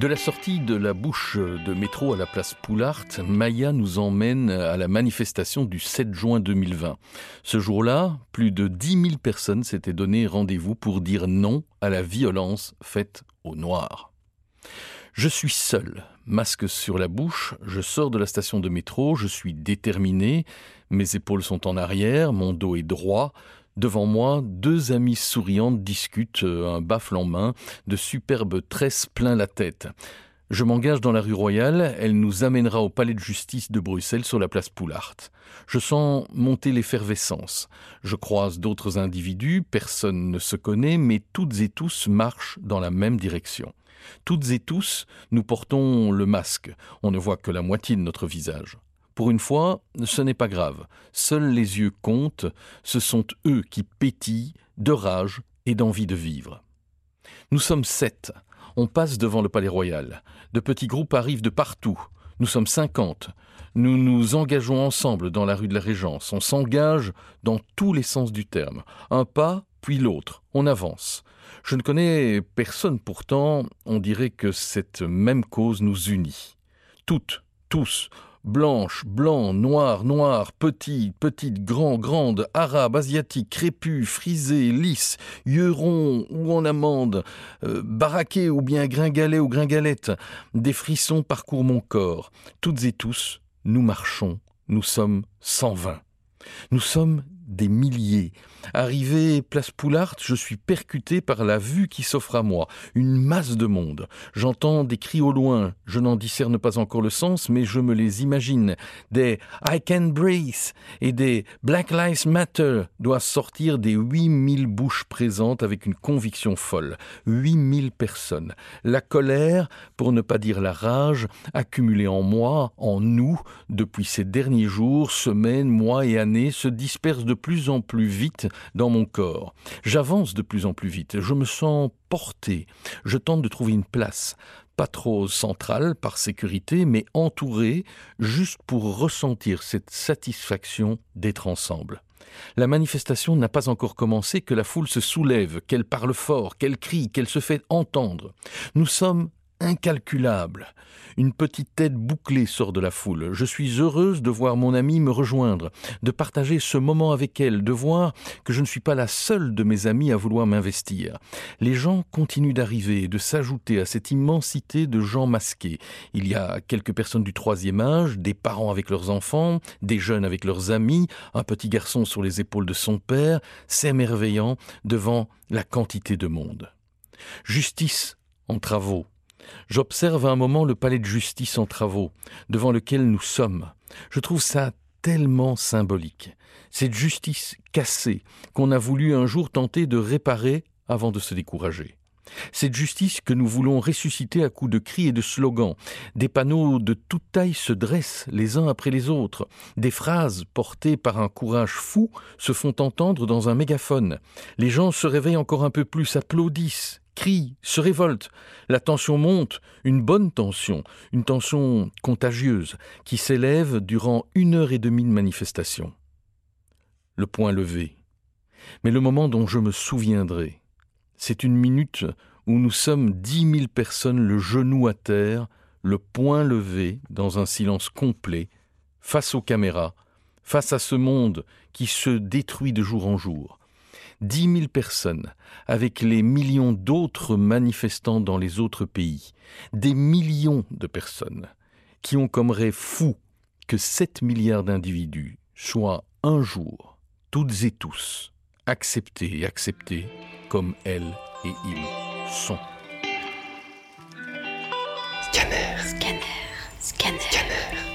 De la sortie de la bouche de métro à la place Poulart, Maya nous emmène à la manifestation du 7 juin 2020. Ce jour-là, plus de 10 000 personnes s'étaient donné rendez-vous pour dire non à la violence faite aux Noirs. Je suis seul, masque sur la bouche, je sors de la station de métro, je suis déterminé, mes épaules sont en arrière, mon dos est droit, Devant moi, deux amies souriantes discutent, euh, un baffle en main, de superbes tresses plein la tête. Je m'engage dans la rue Royale, elle nous amènera au palais de justice de Bruxelles sur la place Poulart. Je sens monter l'effervescence. Je croise d'autres individus, personne ne se connaît, mais toutes et tous marchent dans la même direction. Toutes et tous, nous portons le masque, on ne voit que la moitié de notre visage. Pour une fois, ce n'est pas grave. Seuls les yeux comptent, ce sont eux qui pétillent de rage et d'envie de vivre. Nous sommes sept. On passe devant le palais royal. De petits groupes arrivent de partout. Nous sommes cinquante. Nous nous engageons ensemble dans la rue de la Régence. On s'engage dans tous les sens du terme. Un pas, puis l'autre. On avance. Je ne connais personne pourtant. On dirait que cette même cause nous unit. Toutes, tous, blanches, blancs, noirs, noirs, petites, petites, grands, grandes, arabes, asiatiques, crépus, frisés, lisses, yeux ronds ou en amande, euh, ou bien gringalets ou gringalettes, des frissons parcourent mon corps. Toutes et tous, nous marchons, nous sommes 120. Nous sommes des milliers. Arrivé place Poulart, je suis percuté par la vue qui s'offre à moi. Une masse de monde. J'entends des cris au loin. Je n'en discerne pas encore le sens, mais je me les imagine. Des I can breathe et des Black Lives Matter doivent sortir des 8000 bouches présentes avec une conviction folle. 8000 personnes. La colère, pour ne pas dire la rage, accumulée en moi, en nous, depuis ces derniers jours, semaines, mois et années, se disperse de plus en plus vite dans mon corps. J'avance de plus en plus vite. Je me sens porté. Je tente de trouver une place. Pas trop centrale par sécurité, mais entourée juste pour ressentir cette satisfaction d'être ensemble. La manifestation n'a pas encore commencé que la foule se soulève, qu'elle parle fort, qu'elle crie, qu'elle se fait entendre. Nous sommes incalculable. Une petite tête bouclée sort de la foule. Je suis heureuse de voir mon amie me rejoindre, de partager ce moment avec elle, de voir que je ne suis pas la seule de mes amis à vouloir m'investir. Les gens continuent d'arriver de s'ajouter à cette immensité de gens masqués. Il y a quelques personnes du troisième âge, des parents avec leurs enfants, des jeunes avec leurs amis, un petit garçon sur les épaules de son père, s'émerveillant devant la quantité de monde. Justice en travaux, J'observe un moment le palais de justice en travaux, devant lequel nous sommes. Je trouve ça tellement symbolique. Cette justice cassée qu'on a voulu un jour tenter de réparer avant de se décourager. Cette justice que nous voulons ressusciter à coups de cris et de slogans. Des panneaux de toute taille se dressent les uns après les autres. Des phrases portées par un courage fou se font entendre dans un mégaphone. Les gens se réveillent encore un peu plus, applaudissent, crient, se révoltent. La tension monte, une bonne tension, une tension contagieuse, qui s'élève durant une heure et demie de manifestation. Le point levé. Mais le moment dont je me souviendrai, c'est une minute où nous sommes dix mille personnes le genou à terre, le poing levé, dans un silence complet, face aux caméras, face à ce monde qui se détruit de jour en jour. Dix mille personnes, avec les millions d'autres manifestants dans les autres pays, des millions de personnes qui ont comme rêve fou que 7 milliards d'individus soient un jour, toutes et tous, acceptés et acceptés comme elles et ils sont. Scanner. Scanner. Scanner.